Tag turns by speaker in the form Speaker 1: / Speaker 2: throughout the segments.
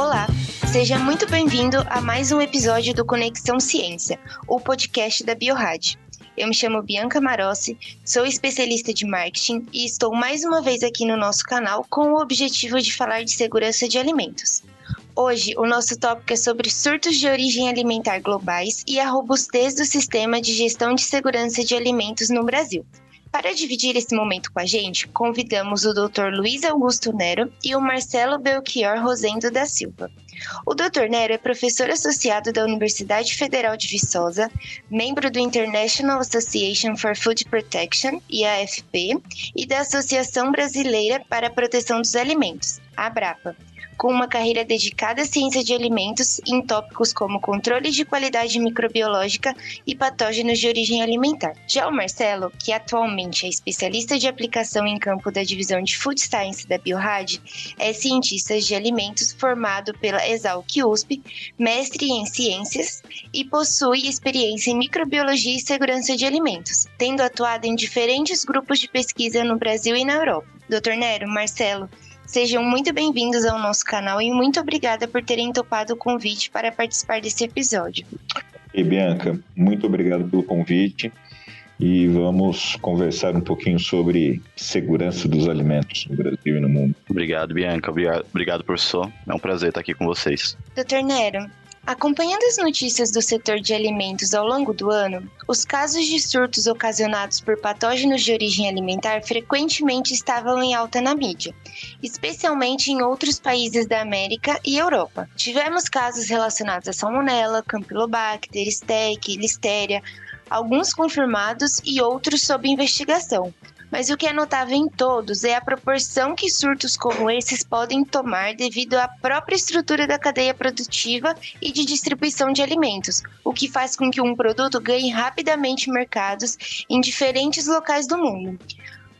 Speaker 1: Olá, seja muito bem-vindo a mais um episódio do Conexão Ciência, o podcast da Biorad. Eu me chamo Bianca Marossi, sou especialista de marketing e estou mais uma vez aqui no nosso canal com o objetivo de falar de segurança de alimentos. Hoje, o nosso tópico é sobre surtos de origem alimentar globais e a robustez do sistema de gestão de segurança de alimentos no Brasil. Para dividir esse momento com a gente, convidamos o Dr. Luiz Augusto Nero e o Marcelo Belchior Rosendo da Silva. O Dr. Nero é professor associado da Universidade Federal de Viçosa, membro do International Association for Food Protection, IAFP, e da Associação Brasileira para a Proteção dos Alimentos, ABRAPA com uma carreira dedicada à ciência de alimentos em tópicos como controle de qualidade microbiológica e patógenos de origem alimentar. Já o Marcelo, que atualmente é especialista de aplicação em campo da divisão de Food Science da Biorad, é cientista de alimentos formado pela Exalc USP, mestre em ciências e possui experiência em microbiologia e segurança de alimentos, tendo atuado em diferentes grupos de pesquisa no Brasil e na Europa. Dr. Nero, Marcelo, Sejam muito bem-vindos ao nosso canal e muito obrigada por terem topado o convite para participar desse episódio.
Speaker 2: E Bianca, muito obrigado pelo convite e vamos conversar um pouquinho sobre segurança dos alimentos no Brasil e no mundo.
Speaker 3: Obrigado, Bianca. Obrigado, obrigado professor. É um prazer estar aqui com vocês.
Speaker 1: Doutor Nero, Acompanhando as notícias do setor de alimentos ao longo do ano, os casos de surtos ocasionados por patógenos de origem alimentar frequentemente estavam em alta na mídia, especialmente em outros países da América e Europa. Tivemos casos relacionados a salmonella, campylobacter, stech, listeria, alguns confirmados e outros sob investigação, mas o que é notável em todos é a proporção que surtos como esses podem tomar devido à própria estrutura da cadeia produtiva e de distribuição de alimentos, o que faz com que um produto ganhe rapidamente mercados em diferentes locais do mundo.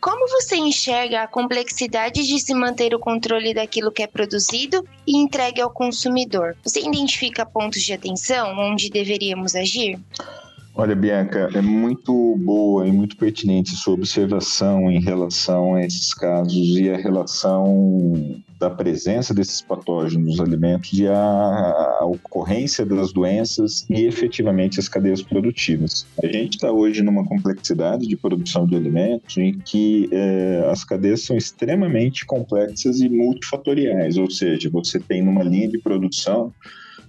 Speaker 1: Como você enxerga a complexidade de se manter o controle daquilo que é produzido e entregue ao consumidor? Você identifica pontos de atenção onde deveríamos agir?
Speaker 2: Olha, Bianca, é muito boa e muito pertinente sua observação em relação a esses casos e a relação da presença desses patógenos nos alimentos e a, a ocorrência das doenças e efetivamente as cadeias produtivas. A gente está hoje numa complexidade de produção de alimentos em que é, as cadeias são extremamente complexas e multifatoriais, ou seja, você tem numa linha de produção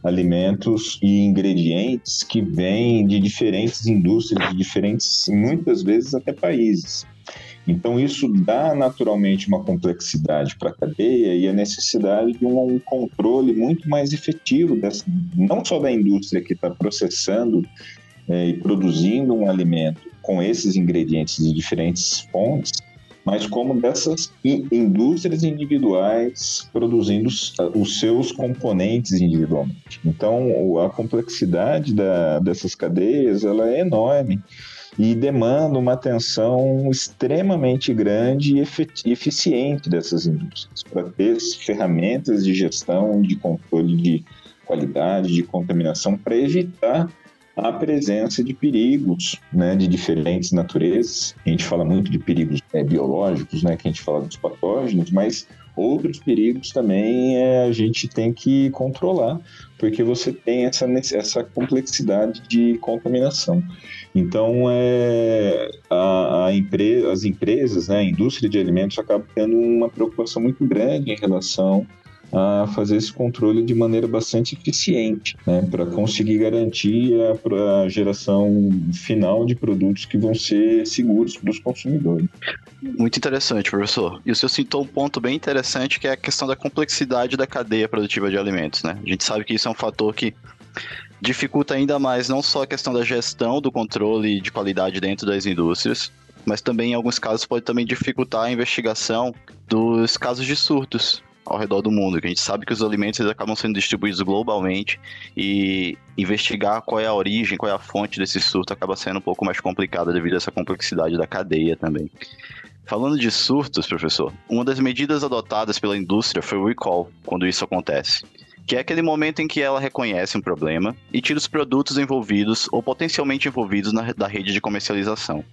Speaker 2: alimentos e ingredientes que vêm de diferentes indústrias, de diferentes, muitas vezes até países. Então, isso dá naturalmente uma complexidade para a cadeia e a necessidade de um, controle muito mais efetivo, dessa, não só da indústria que está processando é, e produzindo um alimento com esses ingredientes de diferentes fontes, mas como dessas indústrias individuais produzindo os seus componentes individualmente. Então, a complexidade da, dessas cadeias ela é enorme e demanda uma atenção extremamente grande e eficiente dessas indústrias para ter ferramentas de gestão, de controle de qualidade, de contaminação, para evitar a presença de perigos né, de diferentes naturezas. A gente fala muito de perigos é, biológicos, né, que a gente fala dos patógenos, mas outros perigos também é, a gente tem que controlar, porque você tem essa, essa complexidade de contaminação. Então, é, a, a empre, as empresas, né, a indústria de alimentos acaba tendo uma preocupação muito grande em relação a fazer esse controle de maneira bastante eficiente, né, para conseguir garantir a, geração final de produtos que vão ser seguros para os consumidores.
Speaker 3: Muito interessante, professor. E o senhor citou um ponto bem interessante que é a questão da complexidade da cadeia produtiva de alimentos, né? A gente sabe que isso é um fator que dificulta ainda mais não só a questão da gestão do controle de qualidade dentro das indústrias, mas também em alguns casos pode também dificultar a investigação dos casos de surtos ao redor do mundo, que a gente sabe que os alimentos eles acabam sendo distribuídos globalmente e investigar qual é a origem, qual é a fonte desse surto acaba sendo um pouco mais complicado devido a essa complexidade da cadeia também. Falando de surtos, professor, uma das medidas adotadas pela indústria foi o recall, quando isso acontece. Que é aquele momento em que ela reconhece um problema e tira os produtos envolvidos ou potencialmente envolvidos na, da rede de comercialização.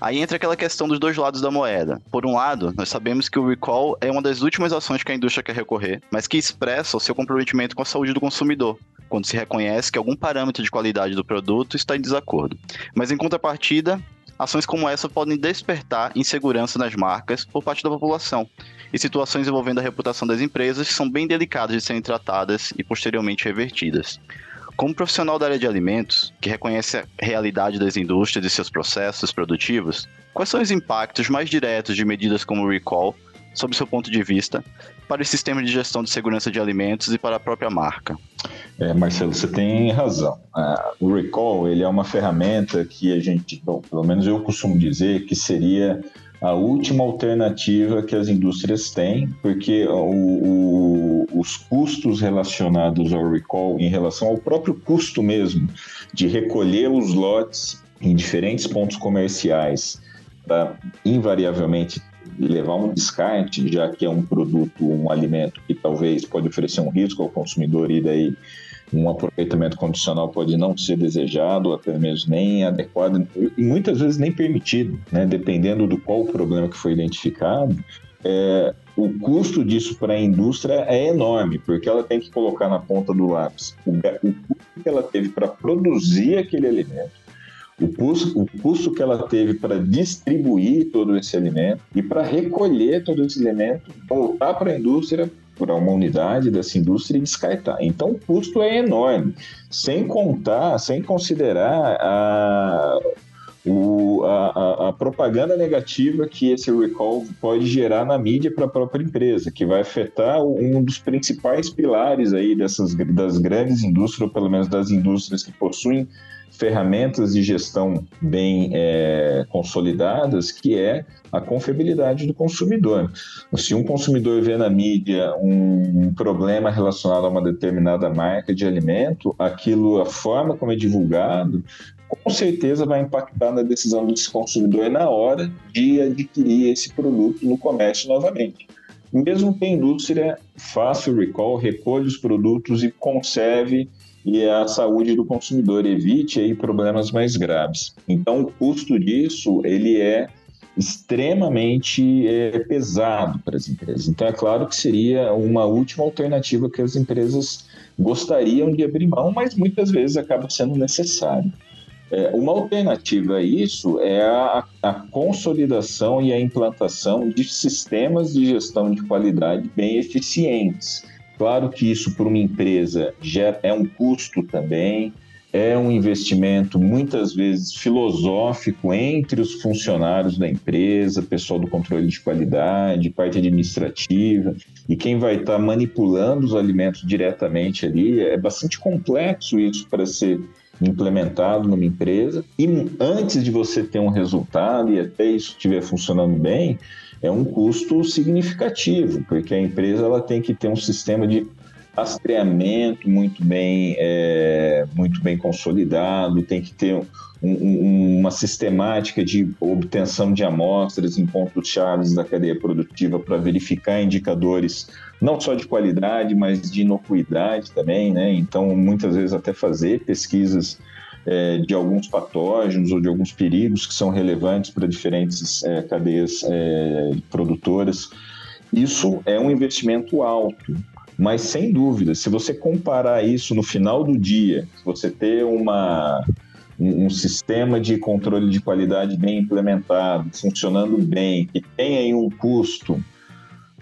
Speaker 3: Aí entra aquela questão dos dois lados da moeda. Por um lado, nós sabemos que o recall é uma das últimas ações que a indústria quer recorrer, mas que expressa o seu comprometimento com a saúde do consumidor, quando se reconhece que algum parâmetro de qualidade do produto está em desacordo. Mas em contrapartida, ações como essa podem despertar insegurança nas marcas por parte da população e situações envolvendo a reputação das empresas são bem delicadas de serem tratadas e posteriormente revertidas. Como profissional da área de alimentos, que reconhece a realidade das indústrias e seus processos produtivos, quais são os impactos mais diretos de medidas como o recall, sob seu ponto de vista, para o sistema de gestão de segurança de alimentos e para a própria marca?
Speaker 2: É, Marcelo, você tem razão. Uh, o recall ele é uma ferramenta que a gente, bom, pelo menos eu costumo dizer que seria a última alternativa que as indústrias têm, porque o, o, os custos relacionados ao recall, em relação ao próprio custo mesmo de recolher os lotes em diferentes pontos comerciais, para invariavelmente levar um descarte, já que é um produto, um alimento que talvez pode oferecer um risco ao consumidor e daí um aproveitamento condicional pode não ser desejado, até mesmo nem adequado, e muitas vezes nem permitido, né? dependendo do qual o problema que foi identificado. É, o custo disso para a indústria é enorme, porque ela tem que colocar na ponta do lápis o, o custo que ela teve para produzir aquele alimento, o custo, o custo que ela teve para distribuir todo esse alimento e para recolher todo esse alimento, voltar para a indústria para uma unidade dessa indústria e descartar. Então o custo é enorme, sem contar, sem considerar a, o, a, a, propaganda negativa que esse recall pode gerar na mídia para a própria empresa, que vai afetar um dos principais pilares aí dessas das grandes indústrias, ou pelo menos das indústrias que possuem ferramentas de gestão bem é, consolidadas, que é a confiabilidade do consumidor. Se um consumidor vê na mídia um problema relacionado a uma determinada marca de alimento, aquilo, a forma como é divulgado, com certeza vai impactar na decisão desse consumidor na hora de adquirir esse produto no comércio novamente. Mesmo que a indústria faça o recall, recolha os produtos e conserve e a saúde do consumidor, evite aí problemas mais graves. Então, o custo disso ele é extremamente é, pesado para as empresas. Então, é claro que seria uma última alternativa que as empresas gostariam de abrir mão, mas muitas vezes acaba sendo necessário. É, uma alternativa a isso é a, a, consolidação e a implantação de sistemas de gestão de qualidade bem eficientes Claro que isso para uma empresa já é um custo também, é um investimento muitas vezes filosófico entre os funcionários da empresa, pessoal do controle de qualidade, parte administrativa, e quem vai estar manipulando os alimentos diretamente ali. É bastante complexo isso para ser implementado numa empresa. E antes de você ter um resultado e até isso estiver funcionando bem, é um custo significativo, porque a empresa ela tem que ter um sistema de rastreamento muito bem, é, muito bem consolidado, tem que ter um, um, uma sistemática de obtenção de amostras em pontos chaves da cadeia produtiva para verificar indicadores não só de qualidade, mas de inocuidade também, né? Então, muitas vezes até fazer pesquisas é, de alguns patógenos ou de alguns perigos que são relevantes para diferentes é, cadeias é, produtoras. Isso é um investimento alto, mas sem dúvida, se você comparar isso no final do dia, se você ter uma, um, um, sistema de controle de qualidade bem implementado, funcionando bem, que tem aí um custo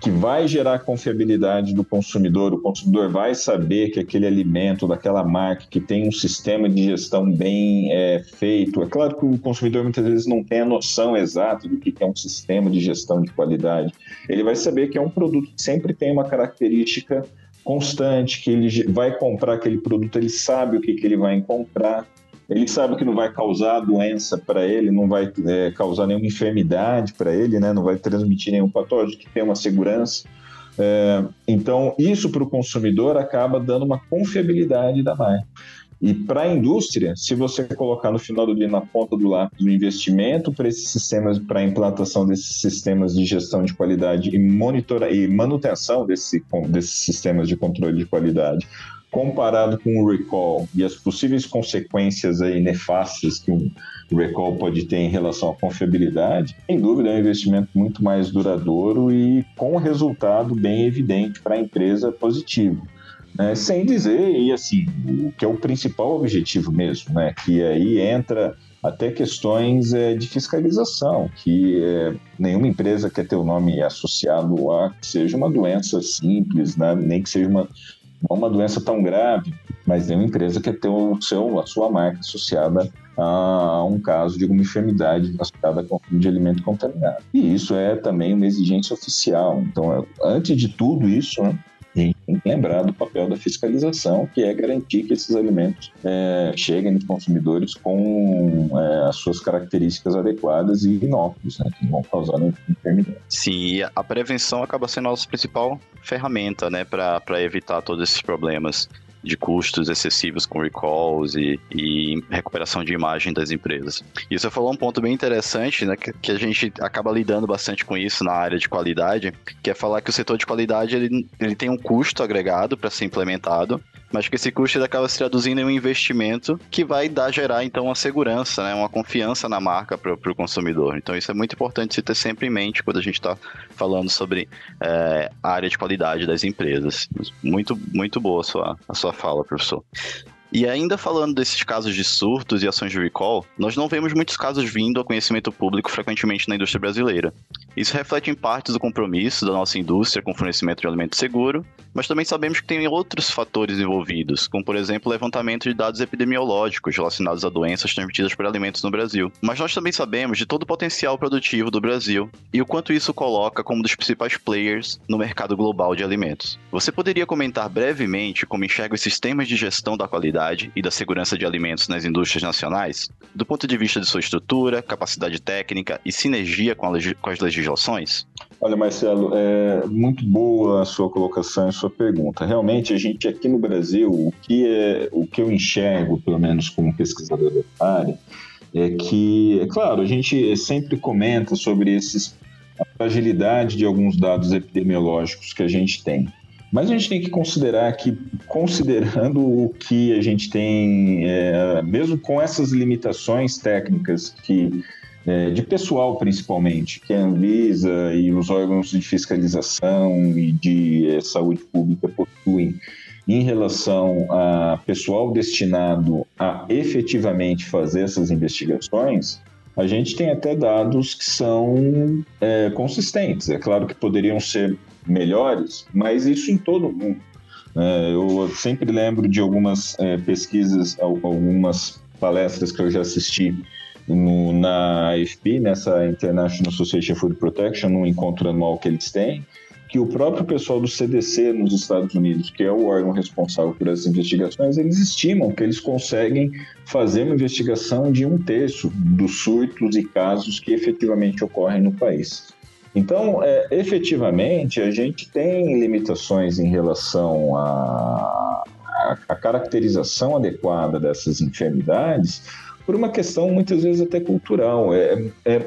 Speaker 2: que vai gerar confiabilidade do consumidor. O consumidor vai saber que aquele alimento daquela marca que tem um sistema de gestão bem é, feito. É claro que o consumidor muitas vezes não tem a noção exata do que é um sistema de gestão de qualidade. Ele vai saber que é um produto que sempre tem uma característica constante, que ele vai comprar aquele produto, ele sabe o que, que ele vai encontrar ele sabe que não vai causar doença para ele, não vai é, causar nenhuma enfermidade para ele, né? não vai transmitir nenhum patógeno, que tem uma segurança. É, então, isso para o consumidor acaba dando uma confiabilidade da marca. E para a indústria, se você colocar no final do dia na ponta do lápis o investimento para esses sistemas, para a implantação desses sistemas de gestão de qualidade e monitora e manutenção desse, desses sistemas de controle de qualidade, comparado com o recall e as possíveis consequências aí nefastas que um recall pode ter em relação à confiabilidade, sem dúvida é um investimento muito mais duradouro e com resultado bem evidente para a empresa positivo. Né? Sem dizer, e assim, o que é o principal objetivo mesmo, né? que aí entra até questões é, de fiscalização, que é, nenhuma empresa quer ter o nome associado a que seja uma doença simples, né? nem que seja uma, uma doença tão grave, mas nenhuma empresa quer ter o seu, a sua marca associada a um caso de alguma enfermidade associada a consumo de alimento contaminado. E isso é também uma exigência oficial. Então, é, antes de tudo isso, né, tem que lembrar do papel da fiscalização, que é garantir que esses alimentos é, cheguem nos consumidores com é, as suas características adequadas e inóculos, né, que vão causar enfermidade.
Speaker 3: Sim, e a prevenção acaba sendo a nossa principal ferramenta né, para evitar todos esses problemas de custos excessivos com recalls e, e, recuperação de imagem das empresas. E você falou um ponto bem interessante, né, que, que, a gente acaba lidando bastante com isso na área de qualidade, que é falar que o setor de qualidade ele, ele tem um custo agregado para ser implementado, mas que esse custo acaba se traduzindo em um investimento que vai dar gerar então uma segurança, né, uma confiança na marca para o consumidor. Então isso é muito importante se ter sempre em mente quando a gente está falando sobre é, a área de qualidade das empresas. Muito muito boa a sua, a sua fala, professor. E ainda falando desses casos de surtos e ações de recall, nós não vemos muitos casos vindo ao conhecimento público frequentemente na indústria brasileira. Isso reflete em parte do compromisso da nossa indústria com o fornecimento de alimento seguro, mas também sabemos que tem outros fatores envolvidos, como por exemplo o levantamento de dados epidemiológicos relacionados a doenças transmitidas por alimentos no Brasil. Mas nós também sabemos de todo o potencial produtivo do Brasil e o quanto isso coloca como um dos principais players no mercado global de alimentos. Você poderia comentar brevemente como enxerga os sistemas de gestão da qualidade e da segurança de alimentos nas indústrias nacionais, do ponto de vista de sua estrutura, capacidade técnica e sinergia com, com as legislações?
Speaker 2: Olha, Marcelo, é muito boa a sua colocação e sua pergunta. Realmente, a gente aqui no Brasil, o que, é, o que eu enxergo, pelo menos como pesquisador da área, é que, é claro, a gente sempre comenta sobre esses, a fragilidade de alguns dados epidemiológicos que a gente tem. Mas a gente tem que considerar que, considerando o que a gente tem, é, mesmo com essas limitações técnicas que é, de pessoal principalmente, que a Anvisa e os órgãos de fiscalização e de é, saúde pública possuem em relação a pessoal destinado a efetivamente fazer essas investigações, a gente tem até dados que são é, consistentes. É claro que poderiam ser melhores, mas isso em todo mundo. É, eu sempre lembro de algumas é, pesquisas, algumas palestras que eu já assisti no, na AFP, nessa International Association Food Protection, no encontro anual que eles têm, que o próprio pessoal do CDC nos Estados Unidos, que é o órgão responsável por essas investigações, eles estimam que eles conseguem fazer uma investigação de um terço dos surtos e casos que efetivamente ocorrem no país. Então, é, efetivamente, a gente tem limitações em relação à, à caracterização adequada dessas enfermidades, por uma questão muitas vezes até cultural. É, é,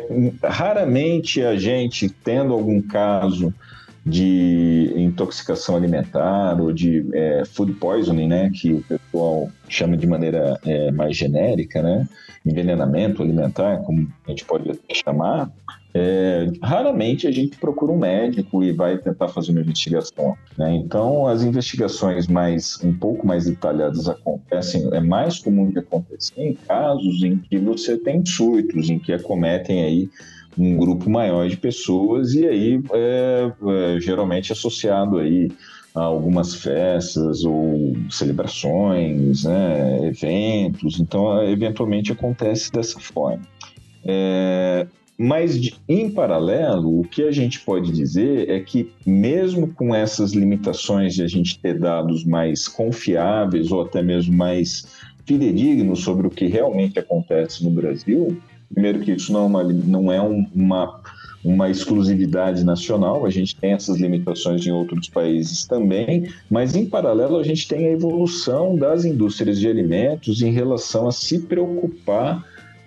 Speaker 2: raramente a gente, tendo algum caso de intoxicação alimentar ou de é, food poisoning, né, que o pessoal chama de maneira é, mais genérica, né, envenenamento alimentar, como a gente pode chamar, é, raramente a gente procura um médico e vai tentar fazer uma investigação. Né? Então, as investigações mais um pouco mais detalhadas acontecem, é mais comum de acontecer em casos em que você tem surtos, em que acometem aí um grupo maior de pessoas e aí é, é geralmente associado aí a algumas festas ou celebrações, né, eventos. Então, eventualmente acontece dessa forma. É, mas, de, em paralelo, o que a gente pode dizer é que, mesmo com essas limitações de a gente ter dados mais confiáveis ou até mesmo mais fidedignos sobre o que realmente acontece no Brasil, primeiro que isso não é uma, não é uma uma exclusividade nacional, a gente tem essas limitações em outros países também, mas em paralelo a gente tem a evolução das indústrias de alimentos em relação a se preocupar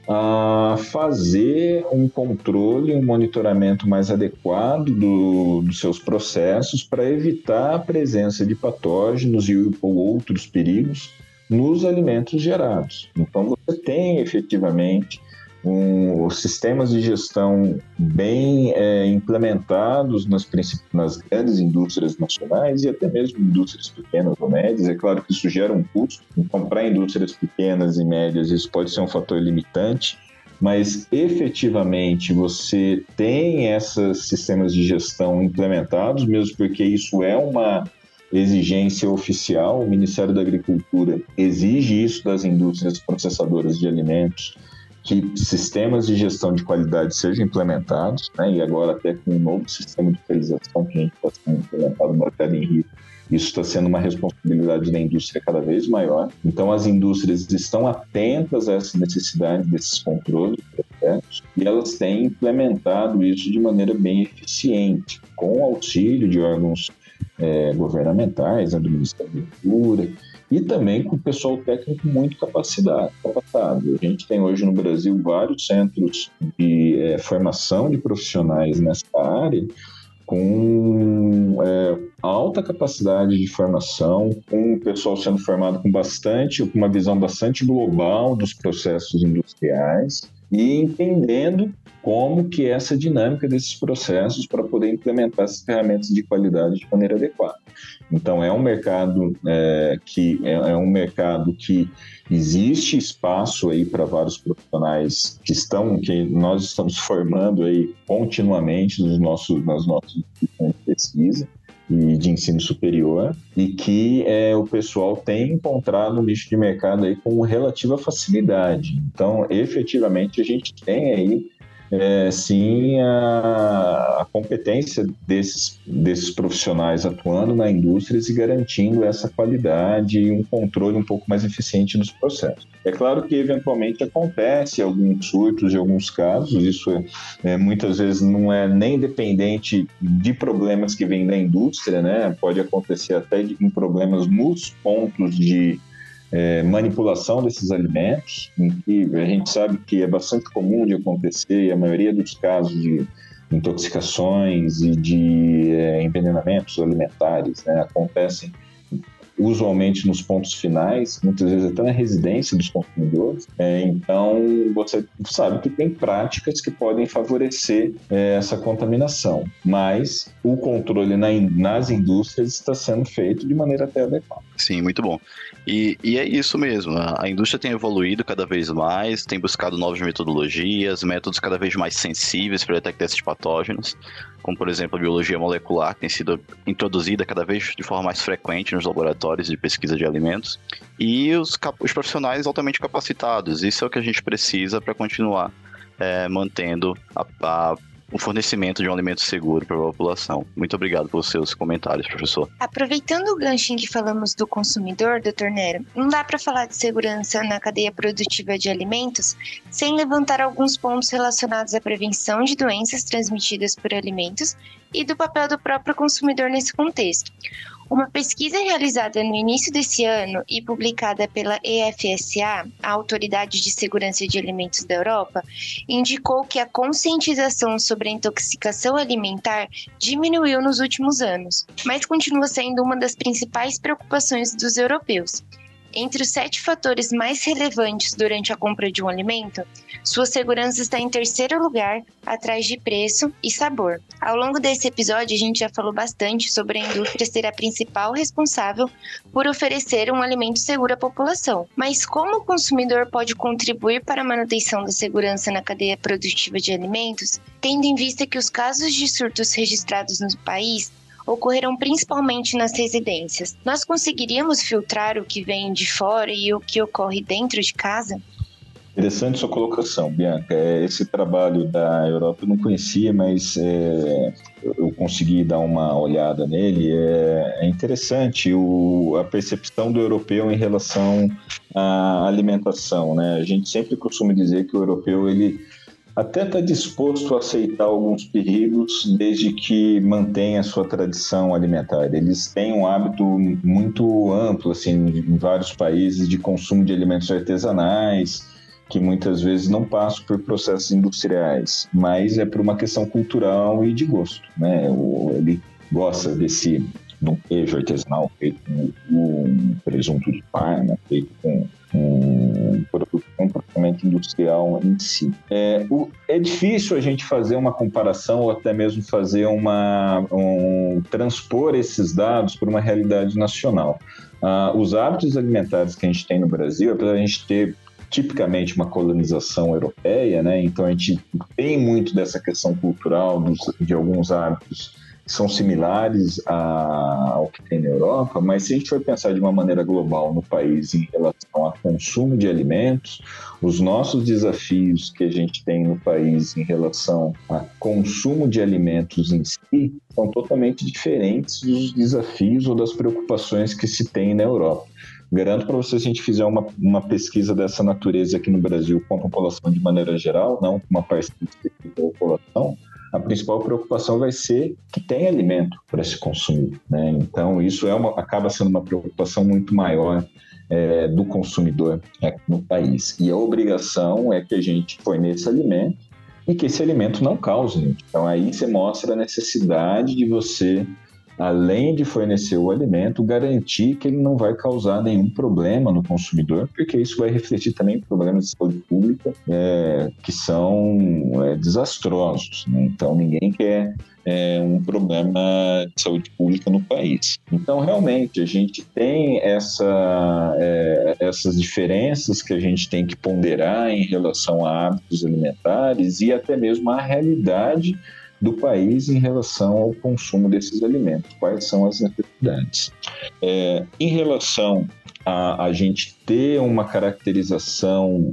Speaker 2: a fazer um controle, um monitoramento mais adequado do, dos seus processos para evitar a presença de patógenos e ou outros perigos nos alimentos gerados. Então você tem efetivamente um, sistemas de gestão bem é, implementados nas, nas grandes indústrias nacionais e até mesmo indústrias pequenas ou médias. É claro que isso gera um custo. Então, para indústrias pequenas e médias, isso pode ser um fator limitante, mas efetivamente você tem esses sistemas de gestão implementados, mesmo porque isso é uma exigência oficial. O Ministério da Agricultura exige isso das indústrias processadoras de alimentos que sistemas de gestão de qualidade sejam implementados, né, e agora até com um novo sistema de fiscalização que a gente está sendo implementado no mercado em Rio, isso está sendo uma responsabilidade da indústria cada vez maior. Então, as indústrias estão atentas a essa necessidade desses controles e elas têm implementado isso de maneira bem eficiente, com o auxílio de órgãos é, governamentais, né, do Ministério da e também com pessoal técnico muito capacitado. A gente tem hoje no Brasil vários centros de é, formação de profissionais nessa área com é, alta capacidade de formação, com o pessoal sendo formado com bastante, com uma visão bastante global dos processos industriais e entendendo como que é essa dinâmica desses processos para poder implementar essas ferramentas de qualidade de maneira adequada. Então é um mercado é, que é, é, um mercado que existe espaço aí para vários profissionais que estão que nós estamos formando aí continuamente nos nossos nas nossas de pesquisa e de ensino superior e que é, o pessoal tem encontrado um nicho de mercado aí com relativa facilidade. Então, efetivamente, a gente tem aí é, sim a, a, competência desses, desses profissionais atuando na indústria e garantindo essa qualidade e um controle um pouco mais eficiente dos processos. É claro que eventualmente acontece alguns surtos em alguns casos, isso é, é, muitas vezes não é nem dependente de problemas que vêm da indústria, né? Pode acontecer até de, em problemas nos pontos de é, manipulação desses alimentos, em que a gente sabe que é bastante comum de acontecer, e a maioria dos casos de intoxicações e de é, envenenamentos alimentares né, acontecem usualmente nos pontos finais, muitas vezes até na residência dos consumidores. É, então, você sabe que tem práticas que podem favorecer é, essa contaminação, mas o controle na, nas indústrias está sendo feito de maneira até adequada.
Speaker 3: Sim, muito bom. E, e é isso mesmo. A, indústria tem evoluído cada vez mais, tem buscado novas metodologias, métodos cada vez mais sensíveis para detectar esses patógenos, como por exemplo a biologia molecular, que tem sido introduzida cada vez de forma mais frequente nos laboratórios de pesquisa de alimentos, e os, os profissionais altamente capacitados. Isso é o que a gente precisa para continuar é, mantendo a, a o fornecimento de um alimento seguro para a população. Muito obrigado pelos seus comentários, professor.
Speaker 1: Aproveitando o gancho em que falamos do consumidor, doutor Nero, não dá para falar de segurança na cadeia produtiva de alimentos sem levantar alguns pontos relacionados à prevenção de doenças transmitidas por alimentos e do papel do próprio consumidor nesse contexto. Uma pesquisa realizada no início desse ano e publicada pela EFSA, a Autoridade de Segurança de Alimentos da Europa, indicou que a conscientização sobre a intoxicação alimentar diminuiu nos últimos anos, mas continua sendo uma das principais preocupações dos europeus. Entre os sete fatores mais relevantes durante a compra de um alimento, sua segurança está em terceiro lugar, atrás de preço e sabor. Ao longo desse episódio, a gente já falou bastante sobre a indústria ser a principal responsável por oferecer um alimento seguro à população. Mas como o consumidor pode contribuir para a manutenção da segurança na cadeia produtiva de alimentos, tendo em vista que os casos de surtos registrados no país ocorreram principalmente nas residências. Nós conseguiríamos filtrar o que vem de fora e o que ocorre dentro de casa?
Speaker 2: Interessante sua colocação, Bianca. É, esse trabalho da Europa eu não conhecia, mas é, eu consegui dar uma olhada nele. É, é interessante o, a percepção do europeu em relação à alimentação. Né? A gente sempre costuma dizer que o europeu ele até está disposto a aceitar alguns perigos desde que mantenha a sua tradição alimentar. Eles têm um hábito muito amplo, assim, em vários países, de consumo de alimentos artesanais, que muitas vezes não passam por processos industriais, mas é por uma questão cultural e de gosto, né? Ele gosta desse de um queijo artesanal feito com um presunto de Parma, feito com um produto completamente industrial em si. É, o, é difícil a gente fazer uma comparação ou até mesmo fazer uma um, transpor esses dados para uma realidade nacional. Ah, os hábitos alimentares que a gente tem no Brasil, apesar de a gente ter tipicamente uma colonização europeia, né? Então a gente tem muito dessa questão cultural dos, de alguns hábitos são similares a, ao que tem na Europa, mas se a gente for pensar de uma maneira global no país em relação ao consumo de alimentos, os nossos desafios que a gente tem no país em relação a consumo de alimentos em si são totalmente diferentes dos desafios ou das preocupações que se tem na Europa. Garanto para vocês, se a gente fizer uma, uma pesquisa dessa natureza aqui no Brasil com a população de maneira geral, não com uma parte da população, a principal preocupação vai ser que tem alimento para se consumir. Né? Então, isso é uma, acaba sendo uma preocupação muito maior é, do consumidor aqui no país. E a obrigação é que a gente forneça alimento e que esse alimento não cause. Então, aí você mostra a necessidade de você além de fornecer o alimento, garantir que ele não vai causar nenhum problema no consumidor, porque isso vai refletir também problemas de saúde pública é, que são é, desastrosos. Né? Então, ninguém quer é, um problema de saúde pública no país. Então, realmente, a gente tem essa, é, essas diferenças que a gente tem que ponderar em relação a hábitos alimentares e até mesmo a realidade do país em relação ao consumo desses alimentos, quais são as necessidades. É, em relação a, a gente ter uma caracterização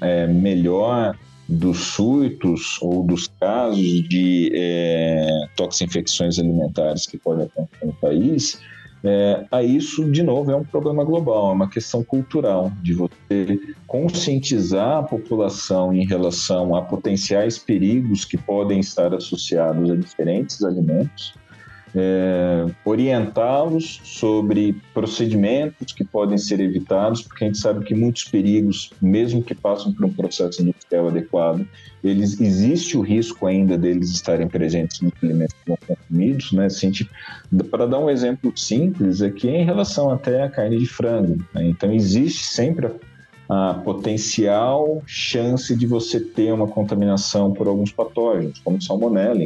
Speaker 2: é, melhor dos surtos ou dos casos de é, toxinfecções alimentares que podem acontecer no país, é, isso, de novo, é um problema global, é uma questão cultural, de você conscientizar a população em relação a potenciais perigos que podem estar associados a diferentes alimentos é, orientá-los sobre procedimentos que podem ser evitados, porque a gente sabe que muitos perigos, mesmo que passem por um processo industrial adequado, eles existe o risco ainda deles estarem presentes nos alimentos são consumidos, né? Para dar um exemplo simples, aqui é em relação até à carne de frango. Né? Então existe sempre a a potencial chance de você ter uma contaminação por alguns patógenos, como salmonella,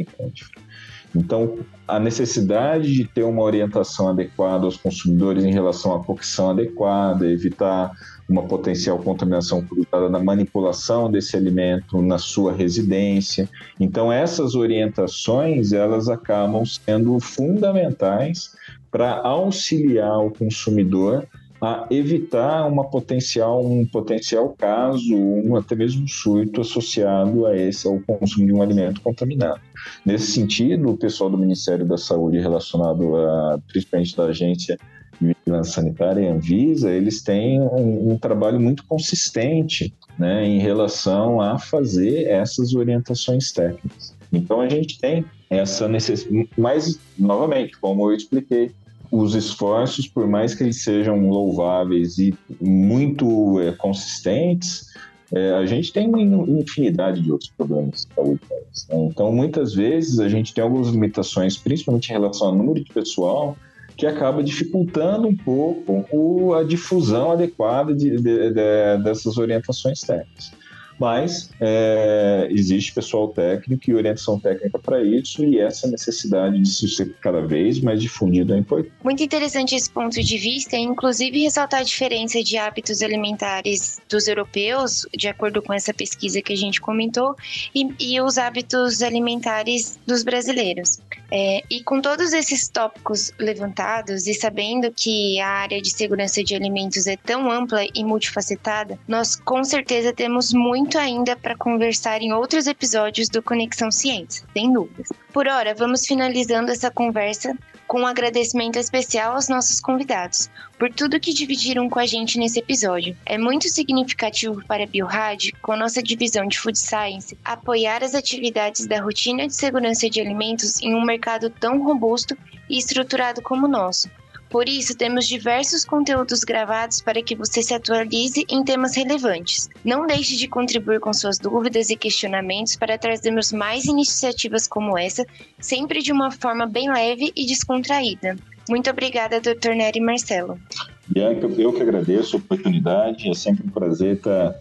Speaker 2: então, a necessidade de ter uma orientação adequada aos consumidores em relação à cocção adequada, evitar uma potencial contaminação cruzada na manipulação desse alimento na sua residência. Então, essas orientações, elas acabam sendo fundamentais para auxiliar o consumidor a evitar uma potencial, um potencial caso, um, até mesmo surto associado a esse, ao consumo de um alimento contaminado. Nesse sentido, o pessoal do Ministério da Saúde, relacionado a, principalmente da agência de vigilância sanitária e Anvisa, eles têm um, um trabalho muito consistente né, em relação a fazer essas orientações técnicas. Então a gente tem essa necessidade, mas novamente, como eu expliquei, os esforços, por mais que eles sejam louváveis e muito é, consistentes, é, a gente tem uma infinidade de outros problemas de saúde. Né? Então, muitas vezes, a gente tem algumas limitações, principalmente em relação ao número de pessoal, que acaba dificultando um pouco a difusão adequada de, de, de, dessas orientações técnicas mas é, existe pessoal técnico e orientação técnica para isso, e essa necessidade de ser cada vez mais difundido é importante.
Speaker 1: Muito interessante esse ponto de vista, inclusive ressaltar a diferença de hábitos alimentares dos europeus, de acordo com essa pesquisa que a gente comentou, e, e os hábitos alimentares dos brasileiros. É, e com todos esses tópicos levantados e sabendo que a área de segurança de alimentos é tão ampla e multifacetada, nós com certeza temos muito muito ainda para conversar em outros episódios do Conexão Ciência, sem dúvidas. Por hora, vamos finalizando essa conversa com um agradecimento especial aos nossos convidados por tudo que dividiram com a gente nesse episódio. É muito significativo para a BioRad, com nossa divisão de Food Science, apoiar as atividades da rotina de segurança de alimentos em um mercado tão robusto e estruturado como o nosso. Por isso, temos diversos conteúdos gravados para que você se atualize em temas relevantes. Não deixe de contribuir com suas dúvidas e questionamentos para trazermos mais iniciativas como essa, sempre de uma forma bem leve e descontraída. Muito obrigada, Dr. Nery Marcelo.
Speaker 2: Bianca, eu que agradeço a oportunidade, é sempre um prazer estar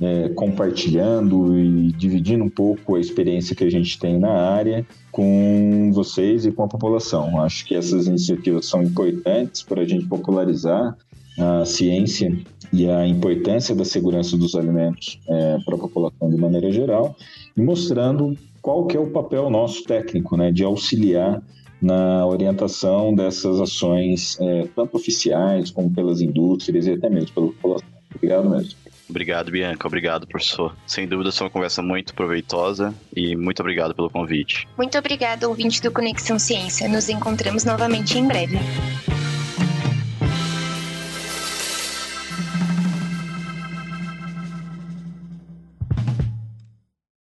Speaker 2: é, compartilhando e dividindo um pouco a experiência que a gente tem na área com vocês e com a população. Acho que essas iniciativas são importantes para a gente popularizar a ciência e a importância da segurança dos alimentos é, para a população de maneira geral e mostrando qual que é o papel nosso técnico, né, de auxiliar na orientação dessas ações, é, tanto oficiais como pelas indústrias e até mesmo pela população. Obrigado mesmo.
Speaker 3: Obrigado, Bianca. Obrigado, professor. Sem dúvida, foi uma conversa muito proveitosa e muito obrigado pelo convite.
Speaker 1: Muito obrigado, ouvinte do Conexão Ciência. Nos encontramos novamente em breve.